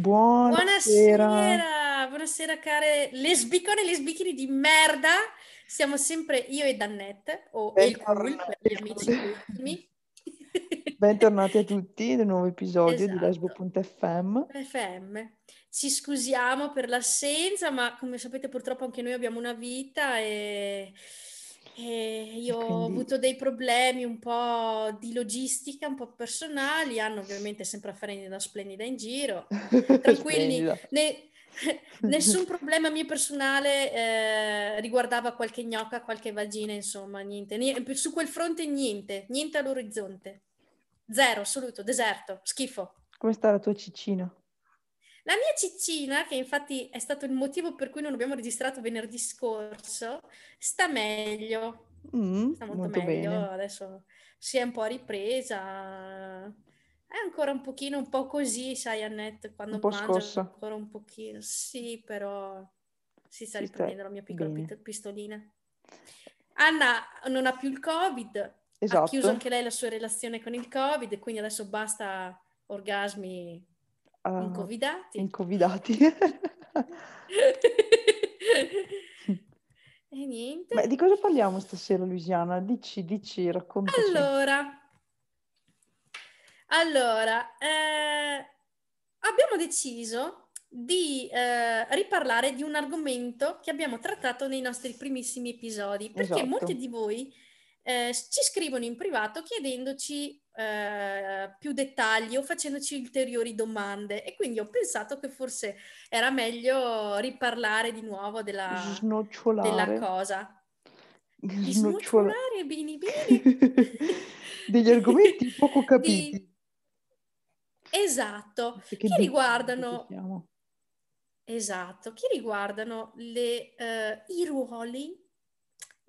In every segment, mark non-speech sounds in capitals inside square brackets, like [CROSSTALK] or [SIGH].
Buonasera. Buonasera, buonasera care lesbicone e lesbichini di merda. Siamo sempre io e Dannette, o il cool per gli amici ultimi. [LAUGHS] Bentornati a tutti nel nuovo episodio Esatto. di Lesbo.fm. FM. Ci scusiamo per l'assenza, ma come sapete purtroppo anche noi abbiamo una vita e, e io ho quindi- avuto dei problemi un po' di logistica, un po' personali. Hanno ovviamente sempre afferenti da splendida in giro. [LAUGHS] Tranquilli, ne- [LAUGHS] nessun problema mio personale eh, riguardava qualche gnocca, qualche vagina, insomma, niente. Ni- su quel fronte niente, niente all'orizzonte. Zero, assoluto, deserto, schifo. Come sta la tua ciccina? La mia ciccina, che infatti è stato il motivo per cui non abbiamo registrato venerdì scorso, sta meglio, Mm, sta molto, molto meglio, bene. adesso si è un po' ripresa, è ancora un pochino, un po' così, sai Annette, quando Un po' mangia scossa. ancora un pochino, sì, però si sta Si sta riprendendo la mia piccola bene. pistolina. Anna non ha più il Covid, ha Esatto. chiuso anche lei la sua relazione con il Covid, quindi adesso basta orgasmi Ah, incovidati. incovidati. [LAUGHS] E niente. Beh, di cosa parliamo stasera, Luisiana? Dici, dici, raccontaci. Allora, allora eh, abbiamo deciso di eh, riparlare di un argomento che abbiamo trattato nei nostri primissimi episodi, perché Esatto. molti di voi eh, ci scrivono in privato chiedendoci eh, più dettagli o facendoci ulteriori domande e quindi ho pensato che forse era meglio riparlare di nuovo della, della cosa. [LAUGHS] Di Snocciola- snocciolare bini bini. [LAUGHS] Degli argomenti poco [LAUGHS] Di- capiti. Esatto, Che che riguardano, che esatto, che riguardano le, eh, i ruoli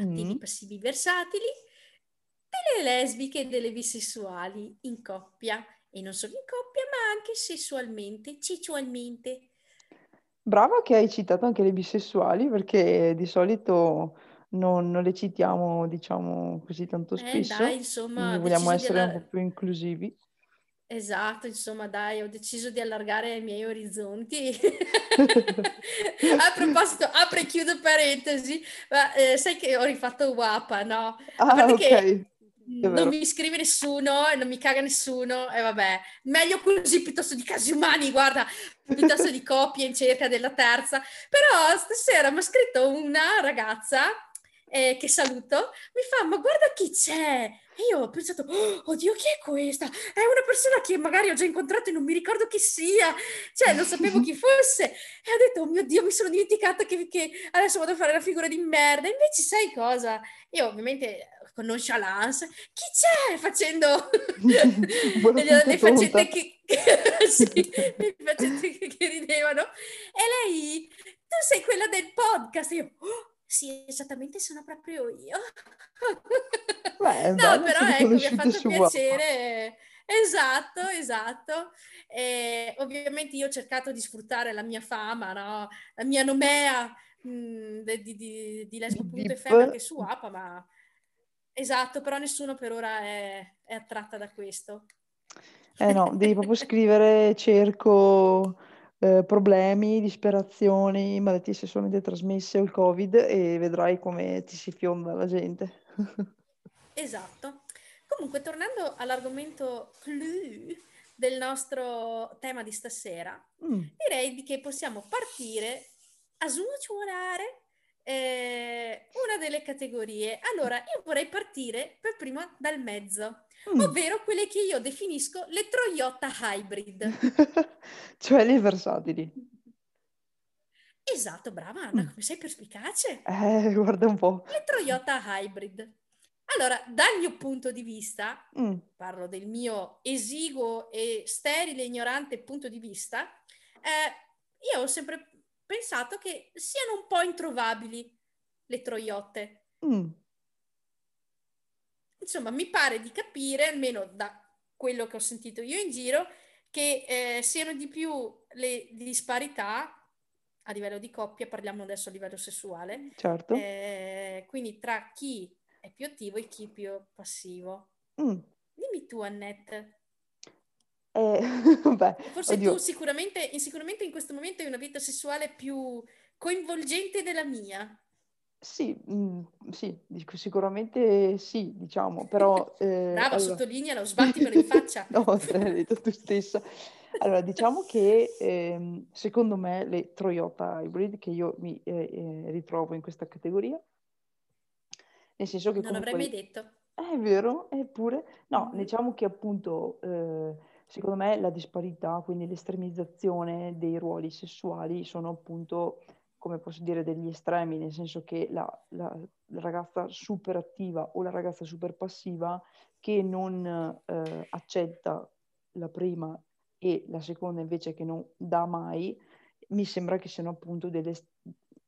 attivi, Mm. passivi, versatili delle lesbiche e delle bisessuali in coppia e non solo in coppia, ma anche sessualmente, cicciualmente. Brava che hai citato anche le bisessuali perché di solito non, non le citiamo, diciamo, così tanto Eh, spesso. dai, insomma, vogliamo essere un alla- po' più inclusivi. Esatto, insomma, dai, ho deciso di allargare i miei orizzonti. [LAUGHS] A proposito, apro e chiudo parentesi, ma eh, sai che ho rifatto WAPA, no? Ah, ok. non mi scrive nessuno e non mi caga nessuno, e vabbè, meglio così piuttosto di casi umani, guarda, piuttosto di coppie in cerca della terza. Però stasera mi ha scritto una ragazza eh, che saluto, mi fa, ma guarda chi c'è! E io ho pensato, "Oh, oddio, chi è questa? È una persona che magari ho già incontrato e non mi ricordo chi sia, cioè non sapevo chi [LAUGHS] fosse. E ho detto, oh mio Dio, mi sono dimenticata che, che adesso vado a fare la figura di merda. Invece sai cosa? Io ovviamente con nonchalance, chi c'è? Facendo [LAUGHS] le, le faccette che, [LAUGHS] sì, le faccette che, che ridevano. E lei, tu sei quella del podcast. E io, "Oh, sì, esattamente, sono proprio io. Beh, no, bello però ecco, mi ha fatto piacere. Esatto, esatto. E ovviamente io ho cercato di sfruttare la mia fama, no? La mia nomea mh, di, di, di lesbo.fm anche su APA, ma esatto, però nessuno per ora è, è attratta da questo. Eh no, devi proprio [LAUGHS] scrivere cerco eh, problemi, disperazioni, malattie sessualmente trasmesse o il Covid e vedrai come ti si fionda la gente. [LAUGHS] Esatto. Comunque, tornando all'argomento clou del nostro tema di stasera, Mm, direi di che possiamo partire a snocciolare eh, una delle categorie. Allora, io vorrei partire per prima dal mezzo, mm. ovvero quelle che io definisco le Toyota Hybrid. [LAUGHS] Cioè le versatili. Esatto, brava Anna, Mm. come sei perspicace. Eh, guarda un po'. Le Toyota Hybrid. Allora, dal mio punto di vista, Mm, parlo del mio esiguo e sterile, ignorante punto di vista, eh, io ho sempre pensato che siano un po' introvabili le troiotte. mm. Insomma, mi pare di capire, almeno da quello che ho sentito io in giro, che eh, siano di più le disparità a livello di coppia, parliamo adesso a livello sessuale, Certo. eh, quindi tra chi è più attivo e chi più passivo. Mm. Dimmi tu, Annette. Eh, [LAUGHS] beh, Forse oddio. tu sicuramente, sicuramente in questo momento hai una vita sessuale più coinvolgente della mia. Sì, mm, sì, sicuramente sì, diciamo, [LAUGHS] però... Eh, Brava, allora... sottolinealo, sbattimelo in faccia. [LAUGHS] no, te l'hai detto tu stessa. Allora, diciamo che ehm, secondo me le Toyota Hybrid, che io mi eh, eh, ritrovo in questa categoria, nel senso che Non comunque... l'avrei mai detto. È vero, eppure... No, Mhm. diciamo che appunto, eh, secondo me la disparità, quindi l'estremizzazione dei ruoli sessuali sono appunto, come posso dire, degli estremi, nel senso che la, la- la ragazza super attiva o la ragazza super passiva che non eh, accetta la prima e la seconda invece che non dà mai, mi sembra che siano appunto delle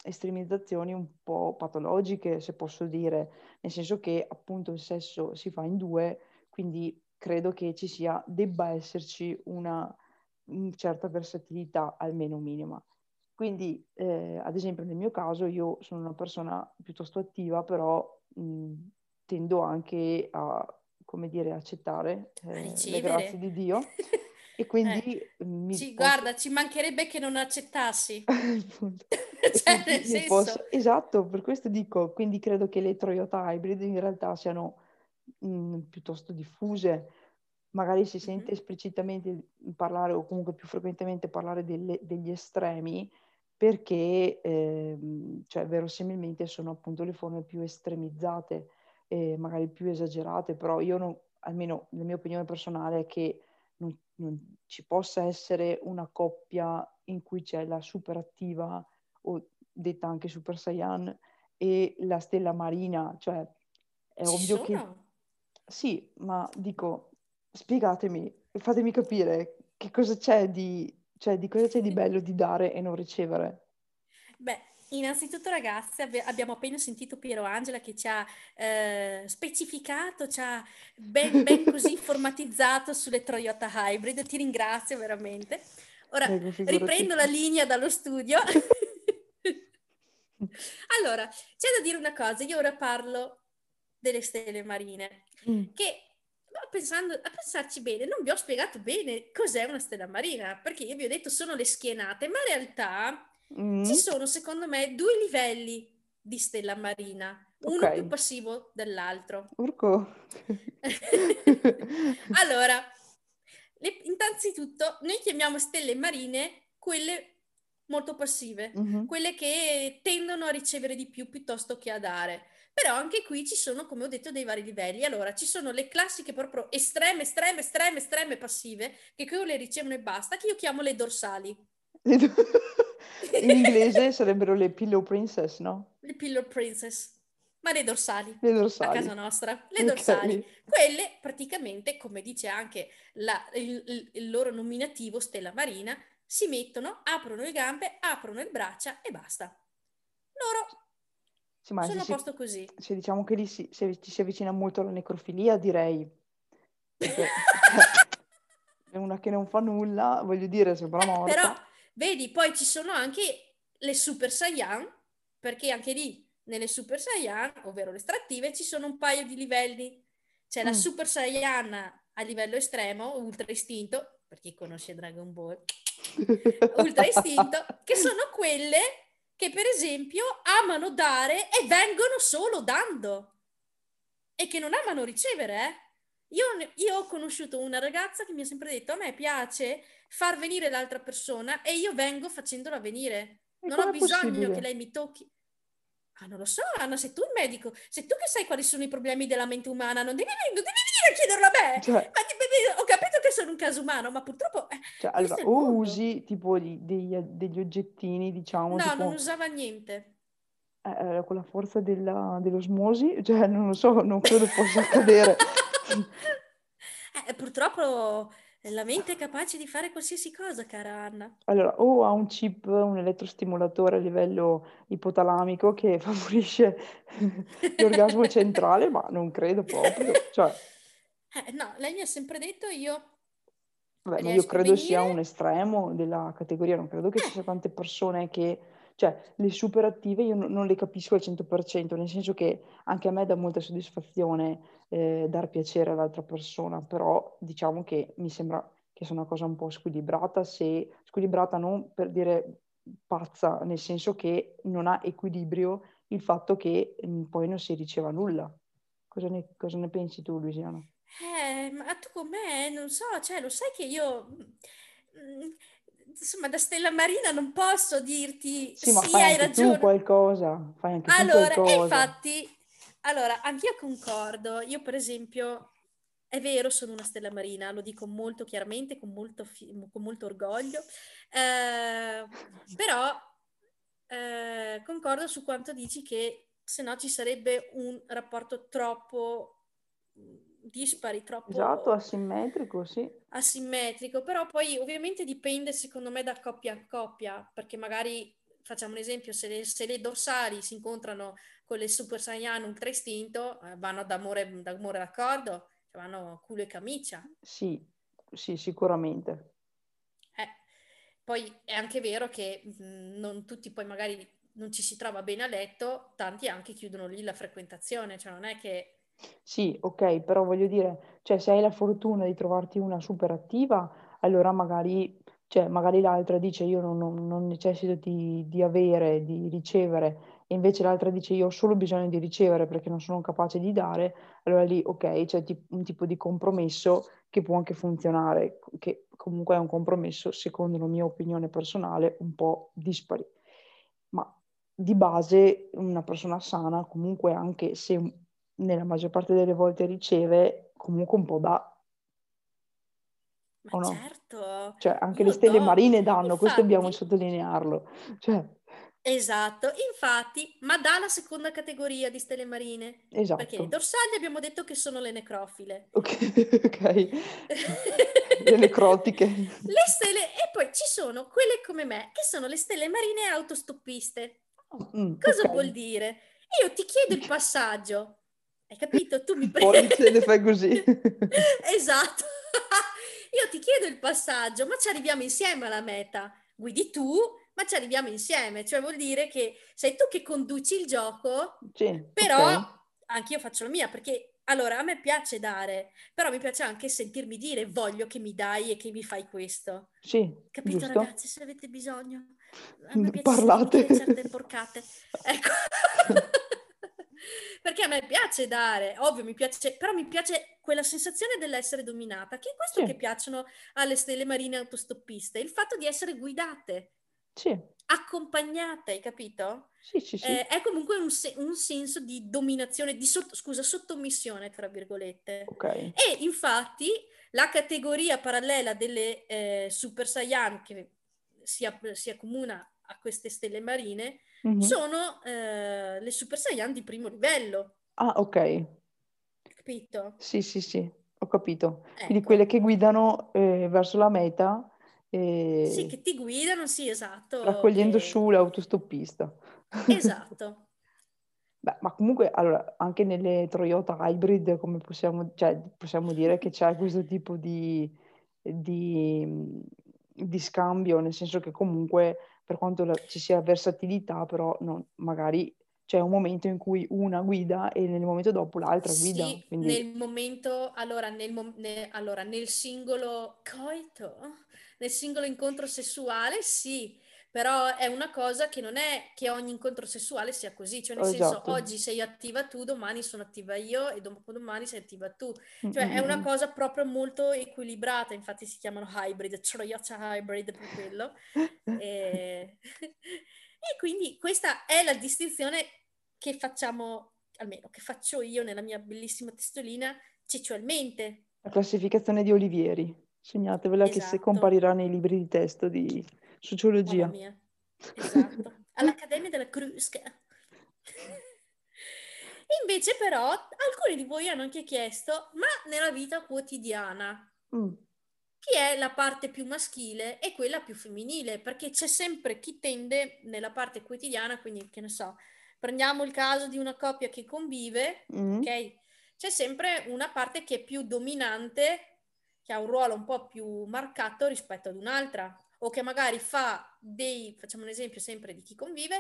estremizzazioni un po' patologiche, se posso dire nel senso che appunto il sesso si fa in due, quindi credo che ci sia, debba esserci una, una certa versatilità, almeno minima. Quindi, eh, ad esempio, nel mio caso, io sono una persona piuttosto attiva, però mh, tendo anche a, come dire, accettare eh, le grazie di Dio [LAUGHS] e Eh, quindi mi ci- posso... guarda, ci mancherebbe che non accettassi. [LAUGHS] [LAUGHS] Cioè, nel mi posso- senso, Esatto, per questo dico, quindi credo che le Toyota Hybrid in realtà siano mh, piuttosto diffuse. Magari si sente Mhm. esplicitamente parlare o comunque più frequentemente parlare delle- degli estremi perché ehm, cioè, verosimilmente sono appunto le forme più estremizzate e magari più esagerate, però io non, almeno la mia opinione personale è che non, ci possa essere una coppia in cui c'è la super attiva o detta anche Super Saiyan e la stella marina, cioè è ci ovvio che sono. sì, ma dico, spiegatemi, fatemi capire che cosa c'è di, cioè, di cosa c'è di bello di dare e non ricevere. Beh, innanzitutto ragazze, abbi- abbiamo appena sentito Piero Angela che ci ha eh, specificato, ci ha ben, ben [LAUGHS] così informatizzato sulle Toyota Hybrid. Ti ringrazio veramente. Ora riprendo la linea dallo studio. [LAUGHS] Allora, c'è da dire una cosa, io ora parlo delle stelle marine, Mm, che pensando, a pensarci bene, non vi ho spiegato bene cos'è una stella marina, perché io vi ho detto sono le schienate, ma in realtà mm, ci sono secondo me due livelli di stella marina, uno Ok. più passivo dell'altro. Urco. [LAUGHS] Allora, le- innanzitutto noi chiamiamo stelle marine quelle molto passive, Mhm. quelle che tendono a ricevere di più piuttosto che a dare. Però anche qui ci sono, come ho detto, dei vari livelli. Allora, ci sono le classiche proprio estreme, estreme, estreme, estreme passive, che quelle ricevono e basta, che io chiamo le dorsali. [LAUGHS] In inglese sarebbero le pillow princess, no? Le pillow princess, ma le dorsali. Le A dorsali. casa nostra, le dorsali. Quelle praticamente, come dice anche la- il, il- loro nominativo stella marina, si mettono, aprono le gambe, aprono le braccia e basta. Loro Sì, sono a posto così. se diciamo che lì si, se ci si avvicina molto alla necrofilia, direi. Perché [LAUGHS] è una che non fa nulla, voglio dire, sembra morta. Però, vedi, poi ci sono anche le Super Saiyan, perché anche lì, nelle Super Saiyan, ovvero le estrattive, ci sono un paio di livelli. C'è la Mm. Super Saiyan a livello estremo, ultra istinto, per chi conosce Dragon Ball, ultra istinto, [LAUGHS] che sono quelle che per esempio amano dare e vengono solo dando e che non amano ricevere. eh. Io, io ho conosciuto una ragazza che mi ha sempre detto a me piace far venire l'altra persona e io vengo facendola venire. E Non ho bisogno possibile? che lei mi tocchi. Ah, non lo so, Anna, sei tu il medico, sei tu che sai quali sono i problemi della mente umana, non devi, non devi venire a chiederlo a me. Cioè, Ma ti- ho capito che sono un caso umano, ma purtroppo eh, cioè, allora, o usi tipo degli, degli oggettini, diciamo, No, tipo non usava niente. eh, eh, con la forza della- dell'osmosi, cioè, non lo so, non credo possa accadere. [LAUGHS] Eh, purtroppo la mente è capace di fare qualsiasi cosa, cara Anna. Allora, o ha un chip, un elettrostimolatore a livello ipotalamico che [LAUGHS] favorisce [LAUGHS] l'orgasmo centrale, ma non credo proprio. Cioè, [LAUGHS] Eh, no, lei mi ha sempre detto io ma io credo sia un estremo della categoria, non credo che ci Eh, sia tante persone che, cioè, le super attive io non, non le capisco al 100%, nel senso che anche a me dà molta soddisfazione eh, dar piacere all'altra persona, però diciamo che mi sembra che sia una cosa un po' squilibrata, se squilibrata non per dire pazza, nel senso che non ha equilibrio il fatto che mh, mm, poi non si riceva nulla. Cosa ne, cosa ne pensi tu, Luciana? Eh, ma tu con me, non so, cioè, lo sai che io... Mh, mm, insomma, da Stella Marina non posso dirti sì, ma sì, fai hai ragione. tu qualcosa, fai anche allora, tu qualcosa. infatti, allora, anch'io concordo. Io, per esempio, è vero, sono una stella marina, lo dico molto chiaramente, con molto, fi- con molto orgoglio, eh, però eh, concordo su quanto dici che se no ci sarebbe un rapporto troppo dispari, troppo... Esatto, asimmetrico, sì. Asimmetrico, però poi ovviamente dipende secondo me da coppia a coppia, perché magari facciamo un esempio, se le, se le, dorsali si incontrano con le Super Saiyan Ultra Istinto, eh, vanno d'amore, d'amore d'accordo, cioè vanno culo e camicia. Sì, sì, sicuramente. Eh, poi è anche vero che mh, non tutti poi magari non ci si trova bene a letto, tanti anche chiudono lì la frequentazione, cioè non è che... Sì, ok, però voglio dire, cioè se hai la fortuna di trovarti una super attiva, allora magari cioè magari l'altra dice io non, non, non necessito di, di, avere, di ricevere, e invece l'altra dice io ho solo bisogno di ricevere perché non sono capace di dare, allora lì ok, c'è t- un tipo di compromesso che può anche funzionare, che comunque è un compromesso, secondo la mia opinione personale, un po' dispari. Ma di base una persona sana comunque anche se nella maggior parte delle volte riceve, comunque un po' dà ma no? certo. Cioè, anche le stelle do. marine danno, infatti, questo dobbiamo sottolinearlo. Cioè. Esatto, infatti, ma dà la seconda categoria di stelle marine. Esatto. Perché le dorsali abbiamo detto che sono le necrofile. Ok, [LAUGHS] ok. le necrotiche. [LAUGHS] Le stelle, e poi ci sono quelle come me, che sono le stelle marine autostoppiste. Mm, Cosa okay. vuol dire? Io ti chiedo il [LAUGHS] passaggio, hai capito? Tu mi prendi... Poi le fai così. esatto. Io ti chiedo il passaggio, ma ci arriviamo insieme alla meta. Guidi tu, ma ci arriviamo insieme. Cioè vuol dire che sei tu che conduci il gioco, sì, però okay. anche io faccio la mia, perché allora a me piace dare, però mi piace anche sentirmi dire voglio che mi dai e che mi fai questo. Sì, Capito giusto. ragazzi, se avete bisogno, a me [LAUGHS] piace Parlate. certe porcate. Ecco. [LAUGHS] perché a me piace dare, ovvio mi piace, però mi piace quella sensazione dell'essere dominata, che è questo sì. che piacciono alle stelle marine autostoppiste, il fatto di essere guidate. Sì. Accompagnate, hai capito? Sì, sì, sì. Eh, è comunque un, se- un, senso di dominazione, di sotto- scusa, sottomissione, tra virgolette. Okay. E infatti la categoria parallela delle eh, Super Saiyan che si, si accomuna a queste stelle marine mm-hmm. sono eh, le Super Saiyan di primo livello. Ah, ok. Capito? Sì, sì, sì, ho capito. Ecco. Quindi quelle che guidano eh, verso la meta. Eh, sì, che ti guidano, sì, esatto. Raccogliendo che... su l'autostoppista. Esatto. [LAUGHS] Beh, ma comunque, allora, anche nelle Toyota Hybrid, come possiamo, cioè, possiamo dire che c'è questo tipo di, di, di scambio, nel senso che comunque per quanto la, ci sia versatilità, però non, magari c'è un momento in cui una guida e nel momento dopo l'altra guida. Sì, quindi... nel momento, allora nel, ne, allora nel, singolo coito, nel singolo incontro sessuale, sì, però è una cosa che non è che ogni incontro sessuale sia così, cioè nel esatto. senso oggi sei attiva tu, domani sono attiva io e dopodomani sei attiva tu, cioè mm-hmm. è una cosa proprio molto equilibrata, infatti si chiamano hybrid, Toyota hybrid per quello. [LAUGHS] e... [LAUGHS] e quindi questa è la distinzione che facciamo, almeno che faccio io nella mia bellissima testolina, cicciualmente. La classificazione di Olivieri, segnatevela esatto. che se esatto. comparirà nei libri di testo di Sociologia. Esatto. All'Accademia della Crusca. [LAUGHS] Invece però alcuni di voi hanno anche chiesto, ma nella vita quotidiana, mm. chi è la parte più maschile e quella più femminile? Perché c'è sempre chi tende nella parte quotidiana, quindi che ne so, prendiamo il caso di una coppia che convive, mm. ok? C'è sempre una parte che è più dominante, che ha un ruolo un po' più marcato rispetto ad un'altra o che magari fa dei, facciamo un esempio sempre di chi convive,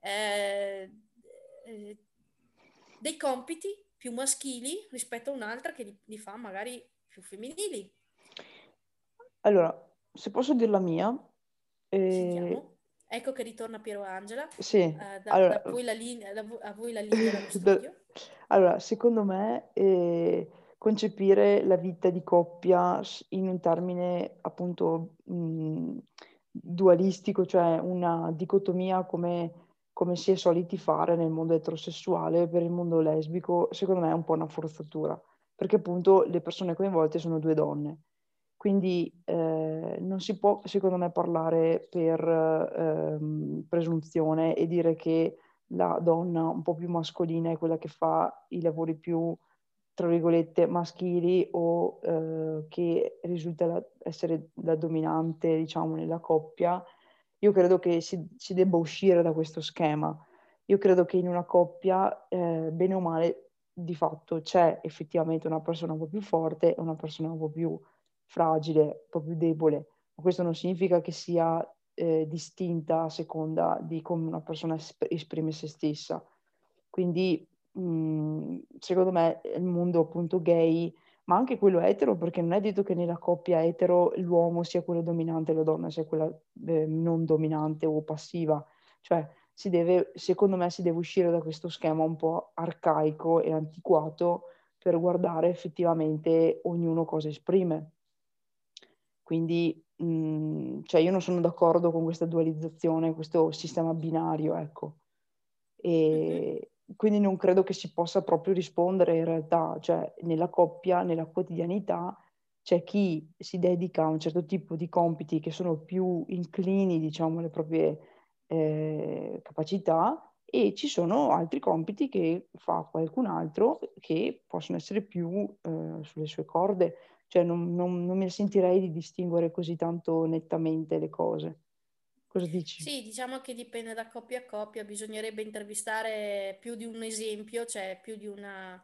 eh, eh, dei compiti più maschili rispetto a un'altra che li, li fa magari più femminili. allora, se posso dire la mia... Eh... Ecco che ritorna Piero Angela. Sì. Uh, da, allora, da, voi linea, da, a voi la linea [LAUGHS] allora, secondo me eh, concepire la vita di coppia in un termine appunto mh, dualistico, cioè una dicotomia come, come si è soliti fare nel mondo eterosessuale per il mondo lesbico, secondo me è un po' una forzatura, perché appunto le persone coinvolte sono due donne. Quindi eh, non si può, secondo me, parlare per eh, presunzione e dire che la donna un po' più mascolina è quella che fa i lavori più, tra virgolette, maschili o eh, che risulta la, essere la dominante, diciamo, nella coppia. Io credo che si, si, debba uscire da questo schema. Io credo che in una coppia, eh, bene o male, di fatto c'è effettivamente una persona un po' più forte e una persona un po' più fragile, un po' più debole, ma questo non significa che sia eh, distinta a seconda di come una persona esp- esprime se stessa. Quindi mh, mm, secondo me il mondo appunto gay, ma anche quello etero, perché non è detto che nella coppia etero l'uomo sia quello dominante e la donna sia quella eh, non dominante o passiva. Cioè, si deve, secondo me si deve uscire da questo schema un po' arcaico e antiquato per guardare effettivamente ognuno cosa esprime. Quindi mh, mhmm, cioè io non sono d'accordo con questa dualizzazione, questo sistema binario, ecco. E. quindi non credo che si possa proprio rispondere in realtà, cioè nella coppia, nella quotidianità, c'è chi si dedica a un certo tipo di compiti che sono più inclini, diciamo, alle proprie eh, capacità e ci sono altri compiti che fa qualcun altro che possono essere più eh, sulle sue corde cioè non, non, non mi sentirei di distinguere così tanto nettamente le cose. Cosa dici? Sì, diciamo che dipende da coppia a coppia, bisognerebbe intervistare più di un esempio, cioè più di una...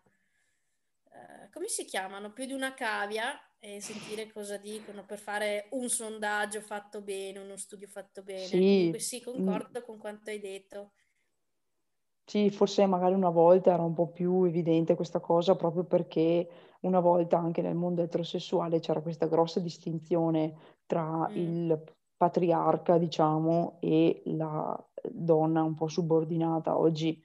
Uh, come si chiamano? Più di una cavia e sentire cosa dicono per fare un sondaggio fatto bene, uno studio fatto bene. Sì, Comunque sì, concordo mm. con quanto hai detto. Sì, forse magari una volta era un po' più evidente questa cosa proprio perché una volta anche nel mondo eterosessuale c'era questa grossa distinzione tra mm. il patriarca, diciamo, e la donna un po' subordinata. Oggi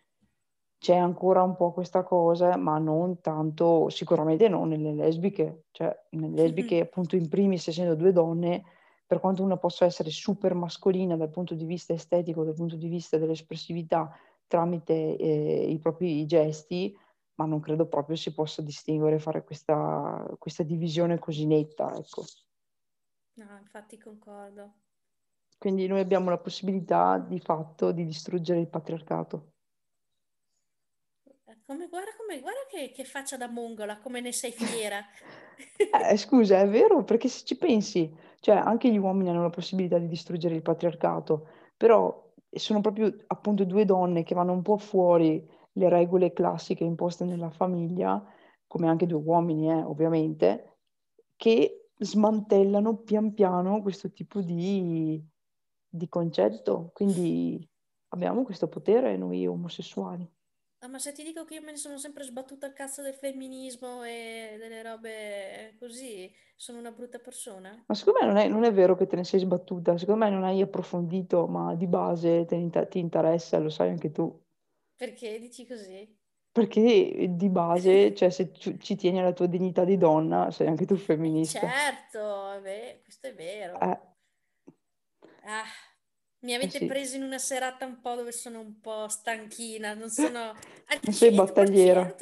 c'è ancora un po' questa cosa, ma non tanto, sicuramente non nelle lesbiche, cioè nelle lesbiche appunto in primis essendo due donne, per quanto una possa essere super mascolina dal punto di vista estetico, dal punto di vista dell'espressività tramite eh, i propri gesti, ma non credo proprio si possa distinguere fare questa, questa divisione così netta, ecco. No, infatti concordo. Quindi noi abbiamo la possibilità di fatto di distruggere il patriarcato. Come, guarda, come, guarda che, che, faccia da mongola, come ne sei fiera. [LAUGHS] eh, scusa, è vero, perché se ci pensi, cioè anche gli uomini hanno la possibilità di distruggere il patriarcato, però sono proprio appunto due donne che vanno un po' fuori le regole classiche imposte nella famiglia, come anche due uomini, eh, ovviamente, che smantellano pian piano questo tipo di, di concetto. Quindi abbiamo questo potere noi omosessuali. Ah, ma se ti dico che io me ne sono sempre sbattuta al cazzo del femminismo e delle robe così, sono una brutta persona? Ma secondo me non è, non è vero che te ne sei sbattuta, secondo me non hai approfondito, ma di base te, ti interessa, lo sai anche tu. Perché dici così? Perché di base, cioè, se ci tieni alla tua dignità di donna, sei anche tu femminista. Certo, beh, questo è vero. Eh. Ah, mi eh avete eh sì. preso in una serata un po' dove sono un po' stanchina, non [LAUGHS] sono... non sei battagliera.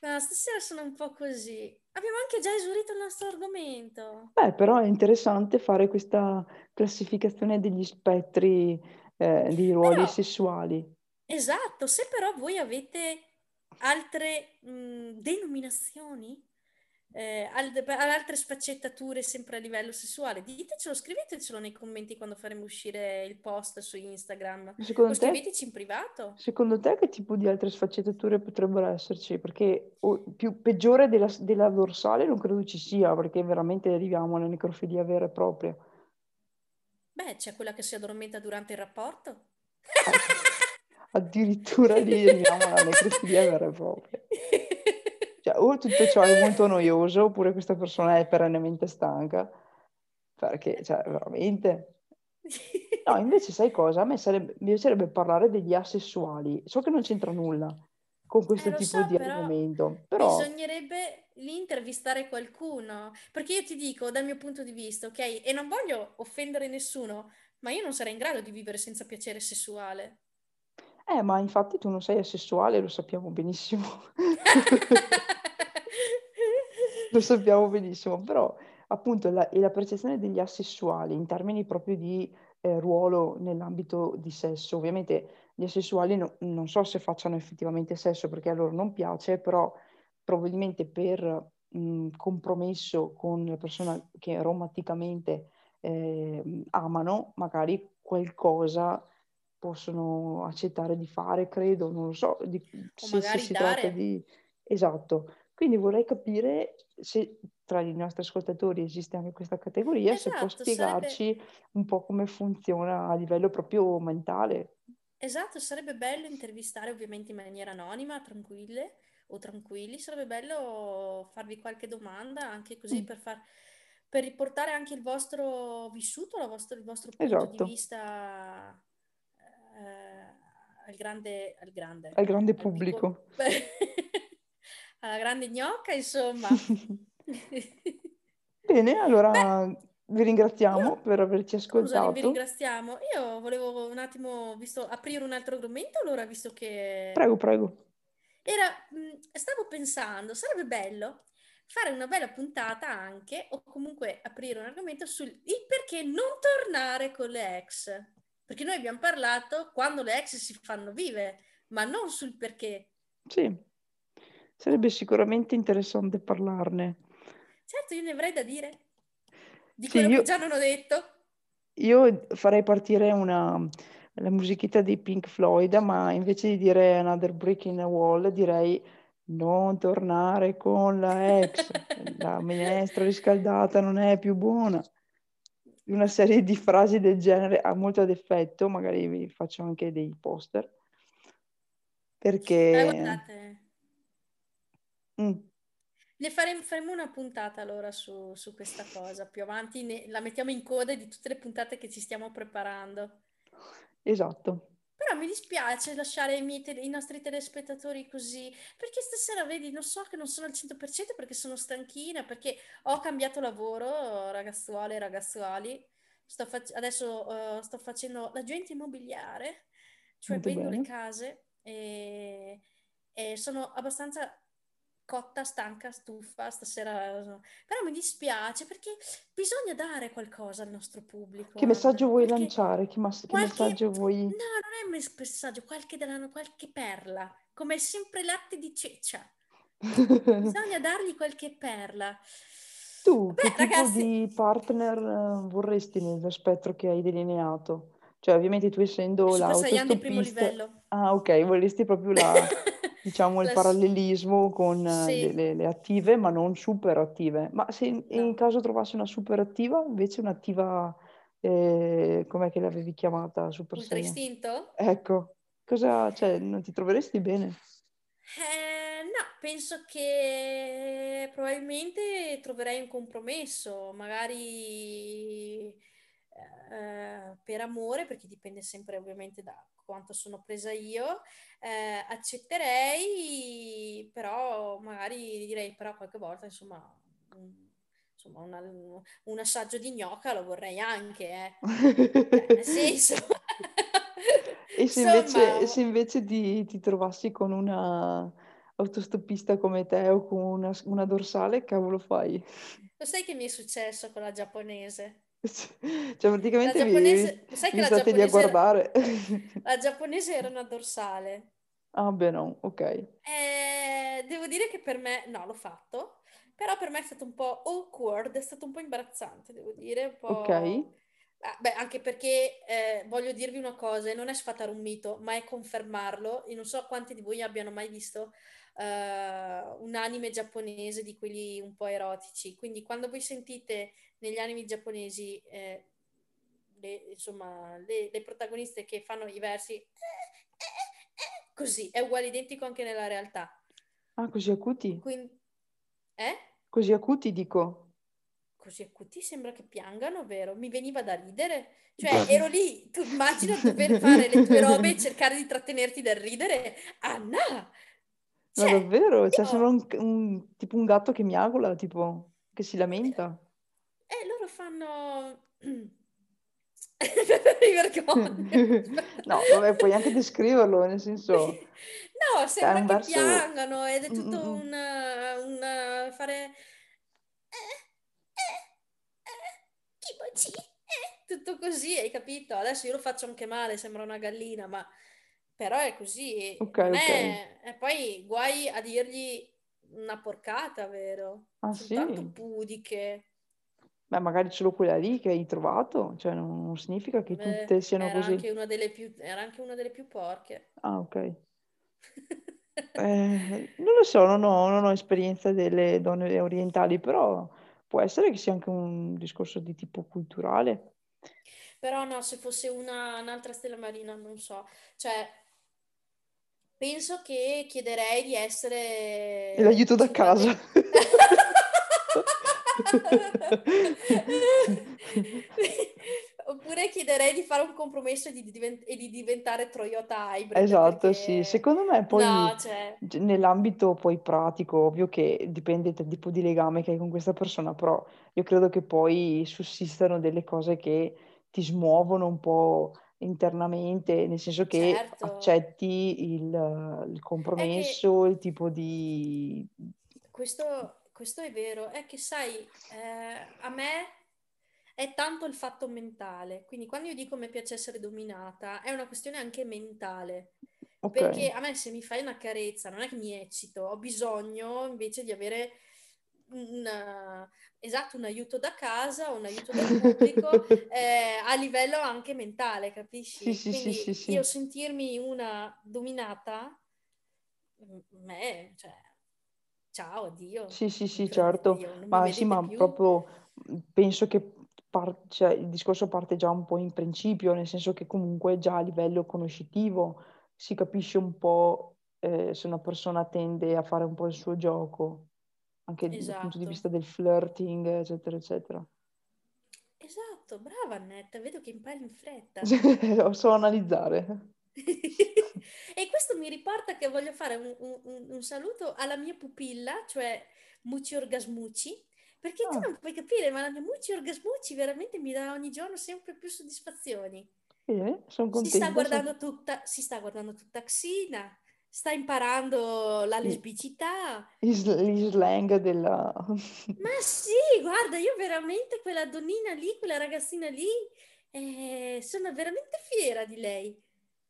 No, stasera sono un po' così. Abbiamo anche già esaurito il nostro argomento. Beh, però è interessante fare questa classificazione degli spettri eh, di ruoli però... sessuali. Esatto, se però voi avete altre mh, denominazioni, eh, al- altre sfaccettature sempre a livello sessuale, ditecelo, scrivetecelo nei commenti quando faremo uscire il post su Instagram. Secondo o scriveteci in privato. Secondo te che tipo di altre sfaccettature potrebbero esserci? Perché o, più peggiore della, della dorsale non credo ci sia, perché veramente arriviamo alla necrofilia vera e propria. Beh, c'è quella che si addormenta durante il rapporto. Eh addirittura lì [LAUGHS] andiamo alla necrofilia vera e propria. [LAUGHS] Cioè, o tutto ciò è molto noioso, oppure questa persona è perennemente stanca. perché, cioè, veramente... No, [LAUGHS] invece sai cosa? A me sarebbe, mi piacerebbe parlare degli asessuali. So che non c'entra nulla con questo Eh, tipo so, di però argomento, però bisognerebbe lì intervistare qualcuno, perché io ti dico dal mio punto di vista, ok? E non voglio offendere nessuno, ma io non sarei in grado di vivere senza piacere sessuale. Eh, ma infatti tu non sei asessuale, lo sappiamo benissimo. [LAUGHS] [LAUGHS] Lo sappiamo benissimo, però appunto la, la percezione degli asessuali in termini proprio di eh, ruolo nell'ambito di sesso, ovviamente gli asessuali no- non so se facciano effettivamente sesso perché a loro non piace, però probabilmente per mh, compromesso con la persona che romanticamente eh, amano, magari qualcosa possono accettare di fare, credo, non lo so, di- O se, se magari si tratta dare. di... Esatto. Quindi vorrei capire se tra i nostri ascoltatori esiste anche questa categoria, se può Esatto, sarebbe, spiegarci un po' come funziona a livello proprio mentale. esatto, sarebbe bello intervistare ovviamente in maniera anonima, tranquille o tranquilli, sarebbe bello farvi qualche domanda anche così Mm, per far, per riportare anche il vostro vissuto, la vostra- il vostro punto di esatto, vista eh, al grande, al grande, al grande al piccolo, pubblico. [LAUGHS] alla grande gnocca, insomma. [LAUGHS] Bene, Beh, allora vi ringraziamo io, per averci scusa, ri- vi ascoltato. ringraziamo. Io volevo un attimo, visto, aprire un altro argomento, allora, visto che Prego, prego. era, stavo pensando, sarebbe bello fare una bella puntata anche, o comunque aprire un argomento sul il perché non tornare con le ex. Perché noi abbiamo parlato quando le ex si fanno vive, ma non sul perché. Sì, sarebbe sicuramente interessante parlarne. Certo, io ne avrei da dire di Sì, quello che io, già non ho detto. io farei partire una, la musichetta dei Pink Floyd, ma invece di dire Another Brick in a Wall, direi non tornare con la ex, [LAUGHS] la minestra riscaldata non è più buona. Una serie di frasi del genere ha molto ad effetto, magari vi faccio anche dei poster, Eh, perché... guardate, mm, ne faremo, faremo una puntata allora su, su questa cosa. Più avanti ne- la mettiamo in coda di tutte le puntate che ci stiamo preparando. esatto. Però mi dispiace lasciare i, miei tele- i nostri telespettatori così, perché stasera, vedi, non so che non sono al 100% perché sono stanchina, perché ho cambiato lavoro, ragazzuole e ragazzuoli. Sto fac- adesso eh, sto facendo l'agente immobiliare, cioè Molto vendo le bene. case e, e sono abbastanza cotta, stanca, stufa stasera. Però mi dispiace perché bisogna dare qualcosa al nostro pubblico, Che messaggio vuoi Qualche, lanciare? Che, mas- che qualche, messaggio vuoi... no, non è un mes- messaggio, qualche, della- qualche perla, come sempre latte di ceccia. Bisogna dargli qualche perla. Tu Beh, che tipo ragazzi, di partner eh, vorresti nello spettro che hai delineato? Cioè, ovviamente tu essendo Super Saiyan di primo livello. Ah ok, vorresti proprio la, [LAUGHS] diciamo, il La parallelismo con eh, le, sì, le- le attive, ma non super attive. Ma se in, in no. caso trovassi una super attiva, invece un'attiva, eh, com'è che l'avevi chiamata, Super Ultra istinto? Ecco, cosa, cioè, non ti troveresti bene? Eh, no, penso che probabilmente troverei un compromesso, magari per amore, perché dipende sempre ovviamente da quanto sono presa io, eh, accetterei, però magari direi però qualche volta, insomma, un, insomma una- un assaggio di gnocca lo vorrei anche, eh. Cioè, nel [LAUGHS] senso, E se invece, insomma, se invece ti, ti trovassi con una autostoppista come te o con una, una dorsale, cavolo fai? lo sai che mi è successo con la giapponese? Cioè, La praticamente vi, giapponese, lo sai che vi la state lì a giapponese era, guardare. la giapponese era una dorsale. Ah, beh, no, ok. Eh, devo dire che per me, no, l'ho fatto, però per me è stato un po' awkward, è stato un po' imbarazzante, devo dire, un Ok. Ah, beh, anche perché eh, voglio dirvi una cosa, e non è sfatare un mito, ma è confermarlo. Io non so quanti di voi abbiano mai visto eh, un anime giapponese di quelli un po' erotici. Quindi quando voi sentite negli anime giapponesi, eh, le, insomma, le, le protagoniste che fanno i versi eh, eh, eh, così, è uguale identico anche nella realtà. ah, così acuti? Quindi, eh? Così acuti, dico. così acuti sembra che piangano, vero? Mi veniva da ridere. Cioè, ero lì, tu immagina dover fare le tue robe e cercare di trattenerti dal ridere. Anna! Cioè, Ma davvero? Cioè, io... sembra un, un, tipo un gatto che miagola, tipo, che si lamenta. Eh, loro fanno... [CLEARS THROAT] Mi vergogno. [LAUGHS] no, vabbè, puoi anche descriverlo, nel senso... [LAUGHS] No, sembra che verso... piangano ed è tutto mm-hmm. un, un fare... Eh, eh, eh, eh, tutto così, hai capito? Adesso io lo faccio anche male, sembra una gallina, ma però è così. Ok, ok. È... E poi guai a dirgli una porcata, vero? Ah, Sono sì? pudiche. Beh, magari solo quella lì che hai trovato, cioè non, non significa che Beh, tutte siano era così. Anche una delle più, era anche una delle più porche. Ah, ok. [LAUGHS] eh, non lo so, non ho, non ho esperienza delle donne orientali, però può essere che sia anche un discorso di tipo culturale. Però no, se fosse una, un'altra stella marina, non so. Cioè, penso che chiederei di essere... L'aiuto da casa. [LAUGHS] Oppure chiederei di fare un compromesso e di, divent- e di diventare Toyota Hybrid. Esatto, perché... sì. Secondo me poi no, cioè... nell'ambito poi pratico, ovvio che dipende dal tipo di legame che hai con questa persona, però io credo che poi sussistano delle cose che ti smuovono un po' internamente, nel senso che certo. accetti il, il compromesso, che... il tipo di... Questo questo è vero, è che sai, eh, a me è tanto il fatto mentale, quindi quando io dico mi piace essere dominata, è una questione anche mentale. Okay. Perché a me se mi fai una carezza non è che mi eccito, ho bisogno invece di avere un, esatto, un aiuto da casa, un aiuto dal pubblico [LAUGHS] eh, a livello anche mentale, capisci? Sì, Quindi sì, sì, io sentirmi una dominata, me, cioè, ciao, addio. Sì, sì, sì, certo, ma sì, ma più. proprio penso che par- cioè, il discorso parte già un po' in principio, nel senso che comunque già a livello conoscitivo si capisce un po' eh, se una persona tende a fare un po' il suo gioco, anche esatto. dal punto di vista del flirting, eccetera, eccetera. Esatto, brava Annetta, vedo che impari in fretta. [LAUGHS] so analizzare. [LAUGHS] e questo mi riporta che voglio fare un, un, un saluto alla mia pupilla, cioè Mucci Orgasmucci, perché oh. tu non puoi capire, ma la mia Mucci Orgasmucci veramente mi dà ogni giorno sempre più soddisfazioni. Eh, sono contenta. Si sta guardando tutta, si sta guardando tutta Xina, sta imparando la lesbicità. Gli slang della... [LAUGHS] Ma sì, guarda, io veramente quella donnina lì, quella ragazzina lì, eh, sono veramente fiera di lei.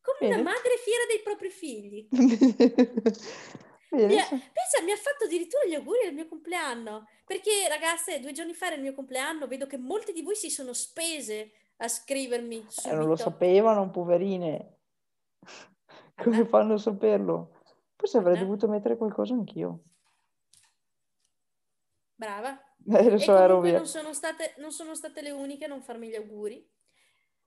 Come Bene. una madre fiera dei propri figli. [LAUGHS] Mi ha, pensa, mi ha fatto addirittura gli auguri del mio compleanno. Perché, ragazze, due giorni fa era il mio compleanno, vedo che molte di voi si sono spese a scrivermi. Eh, non lo sapevano, poverine. [LAUGHS] Come fanno a saperlo? Forse avrei Anna? dovuto mettere qualcosa anch'io. Brava. [LAUGHS] Eh, lo so, ero via. Non sono, state, non sono state le uniche a non farmi gli auguri.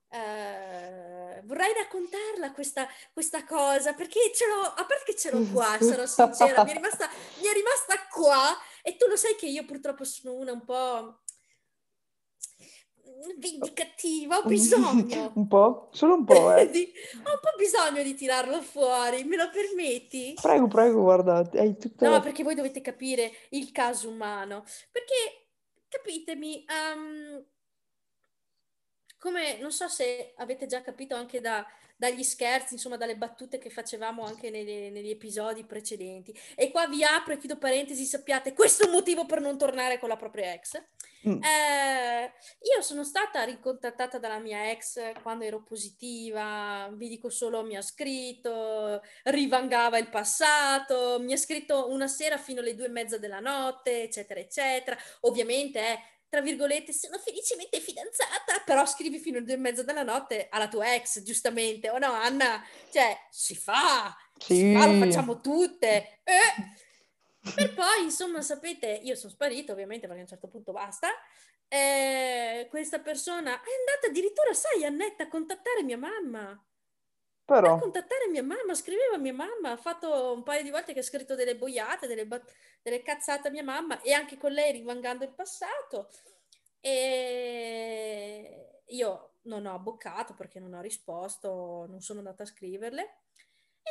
Uh, vorrei raccontarla questa, questa, cosa perché ce l'ho, a parte che ce l'ho qua, [LAUGHS] sarò sincera, mi è, rimasta, mi è rimasta qua e tu lo sai che io purtroppo sono una un po' vendicativa, ho bisogno. [LAUGHS] un po'? Solo un po', [LAUGHS] eh. di, ho un po' bisogno di tirarlo fuori, me lo permetti? Prego, prego, guarda, hai tutta... No, perché voi dovete capire il caso umano, perché, capitemi, um, come non so se avete già capito anche da, dagli scherzi, insomma, dalle battute che facevamo anche negli, negli, episodi precedenti. E qua vi apro e chiudo parentesi, sappiate, questo è un motivo per non tornare con la propria ex. Mm. Eh, io sono stata ricontattata dalla mia ex quando ero positiva, vi dico solo mi ha scritto, rivangava il passato, mi ha scritto una sera fino alle due e mezza della notte, eccetera, eccetera. Ovviamente è eh, tra virgolette, sono felicemente fidanzata, però scrivi fino e mezza della notte alla tua ex, giustamente, o no Anna? Cioè, si fa, sì. si fa, lo facciamo tutte. Eh. Per poi, insomma, sapete, io sono sparita ovviamente perché a un certo punto basta. Eh, questa persona è andata addirittura, sai, Annetta, a contattare mia mamma. Però... A contattare mia mamma, scriveva mia mamma, ha fatto un paio di volte che ha scritto delle boiate, delle, bat- delle cazzate a mia mamma e anche con lei rivangando il passato. E io non ho abboccato perché non ho risposto, non sono andata a scriverle.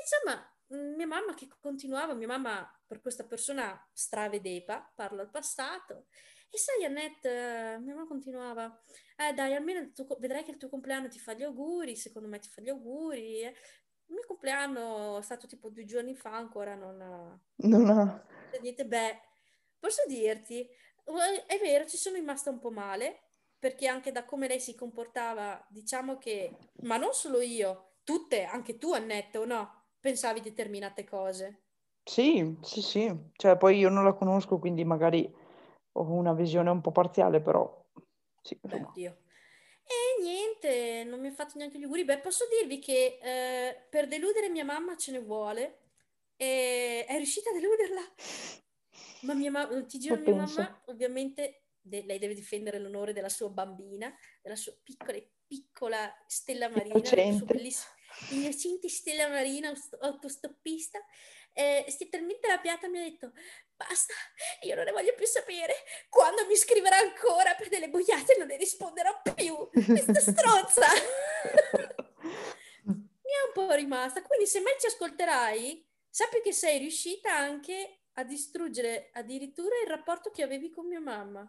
Insomma, mia mamma che continuava, mia mamma per questa persona stravedepa, parlo al passato, e sai Annette, mia mamma continuava, eh dai, almeno tuo, vedrai che il tuo compleanno ti fa gli auguri, secondo me ti fa gli auguri. Eh. Il mio compleanno è stato tipo due giorni fa, ancora non ha... Non ha... Niente, beh, posso dirti, è vero, ci sono rimasta un po' male, perché anche da come lei si comportava, diciamo che, ma non solo io, tutte, anche tu Annette, o no? Pensavi determinate cose. Sì, sì, sì. Cioè, poi io non la conosco, quindi magari ho una visione un po' parziale, però sì, oddio. E niente, non mi ha fatto neanche gli auguri. Beh, posso dirvi che eh, per deludere mia mamma ce ne vuole. E è riuscita a deluderla. [LAUGHS] Ma mia mamma, ti giuro, mia mamma, ovviamente, de- lei deve difendere l'onore della sua bambina, della sua piccola, piccola Stella Marina, bellissimo innocente Stella Marina, autostoppista. Eh, si è talmente arrabbiata mi ha detto basta, io non ne voglio più sapere. Quando mi scriverà ancora per delle boiate non ne risponderò più. Questa strozza! [LAUGHS] mi è un po' rimasta. Quindi se mai ci ascolterai, sappi che sei riuscita anche a distruggere addirittura il rapporto che avevi con mia mamma.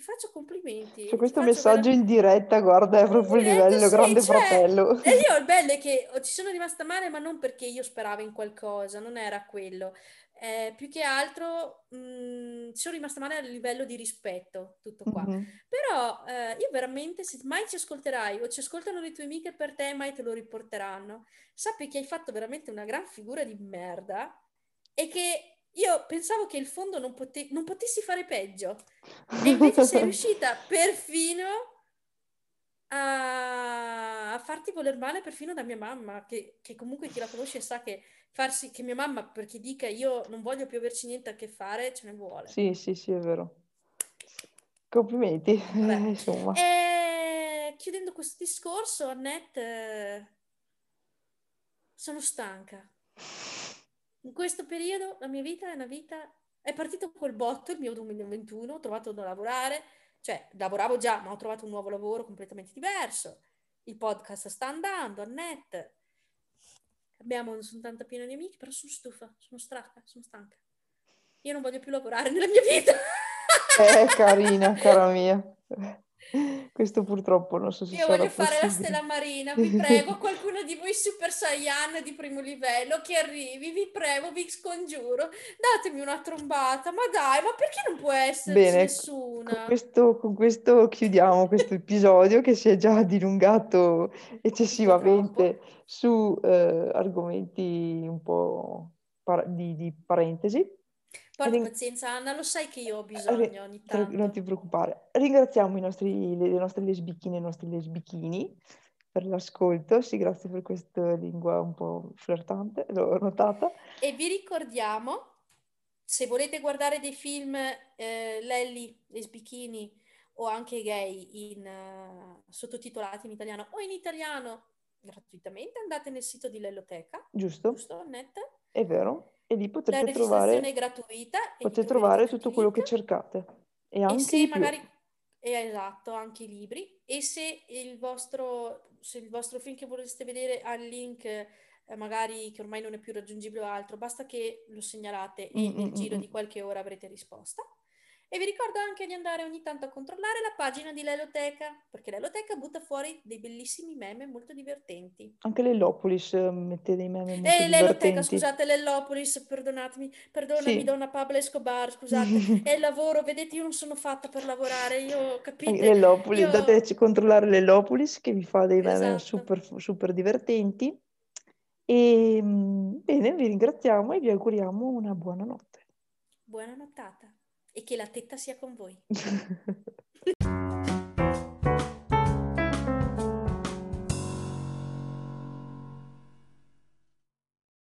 Ti faccio complimenti. Cioè, questo messaggio vera... in diretta, guarda, è proprio il livello sì, grande cioè, fratello. E io il bello è che ci sono rimasta male, ma non perché io speravo in qualcosa, non era quello. Eh, più che altro mh, sono rimasta male a livello di rispetto, tutto qua. Mm-hmm. Però eh, io veramente, se mai ci ascolterai o ci ascoltano le tue amiche per te, mai te lo riporteranno, sappi che hai fatto veramente una gran figura di merda e che io pensavo che il fondo non, pote- non potessi fare peggio. E invece sei riuscita perfino a, a farti voler male perfino da mia mamma, che, che comunque chi la conosce sa che farsi che mia mamma perché dica io non voglio più averci niente a che fare, ce ne vuole. Sì, sì, sì, è vero. Complimenti, [LAUGHS] insomma. E, chiudendo questo discorso, Annette, eh, sono stanca. In questo periodo la mia vita è una vita... È partito col botto il mio 2021, ho trovato da lavorare, cioè lavoravo già, ma ho trovato un nuovo lavoro completamente diverso. Il podcast sta andando, Annette abbiamo, sono tanta piena di amici, però sono stufa, sono stanca, sono stanca. Io non voglio più lavorare nella mia vita. Eh, carina, cara mia. Questo purtroppo non so se Io voglio fare la stella marina, vi [LAUGHS] prego, qualcuno di voi super saiyan di primo livello che arrivi, vi prego, vi scongiuro, datemi una trombata, ma dai, ma perché non può essere nessuna? Con questo, con questo chiudiamo questo episodio che si è già dilungato eccessivamente su eh, argomenti un po' par- di, di parentesi. Porta pazienza Anna, lo sai che io ho bisogno ogni tanto. Non ti preoccupare. Ringraziamo i nostri, le, le nostre lesbichine e i nostri lesbichini per l'ascolto. Sì, grazie per questa lingua un po' flirtante, l'ho notata. E vi ricordiamo, se volete guardare dei film eh, Lelli, lesbichini o anche gay in, uh, sottotitolati in italiano o in italiano gratuitamente, andate nel sito di Lelloteca. Giusto. Giusto, Annette? È vero e lì potrete trovare, gratuita potete trovare tutto quello che cercate e anche e se magari eh, esatto anche i libri e se il vostro se il vostro film che vorreste vedere ha il link eh, magari che ormai non è più raggiungibile o altro basta che lo segnalate e mm-hmm. nel mm, giro mm. di qualche ora avrete risposta e vi ricordo anche di andare ogni tanto a controllare la pagina di Leloteca, perché Leloteca butta fuori dei bellissimi meme molto divertenti. Anche l'Ellopolis eh, mette dei meme molto eh, divertenti. Leloteca, scusate, l'Ellopolis, perdonatemi, perdonami, sì. donna Pablo Escobar, scusate, [LAUGHS] è il lavoro, vedete, io non sono fatta per lavorare, io capite? L'Ellopolis, io... a controllare l'Ellopolis che vi fa dei meme esatto. super, super divertenti. E mm, bene, vi ringraziamo e vi auguriamo una buona notte. Buona nottata e che la tetta sia con voi. [LAUGHS]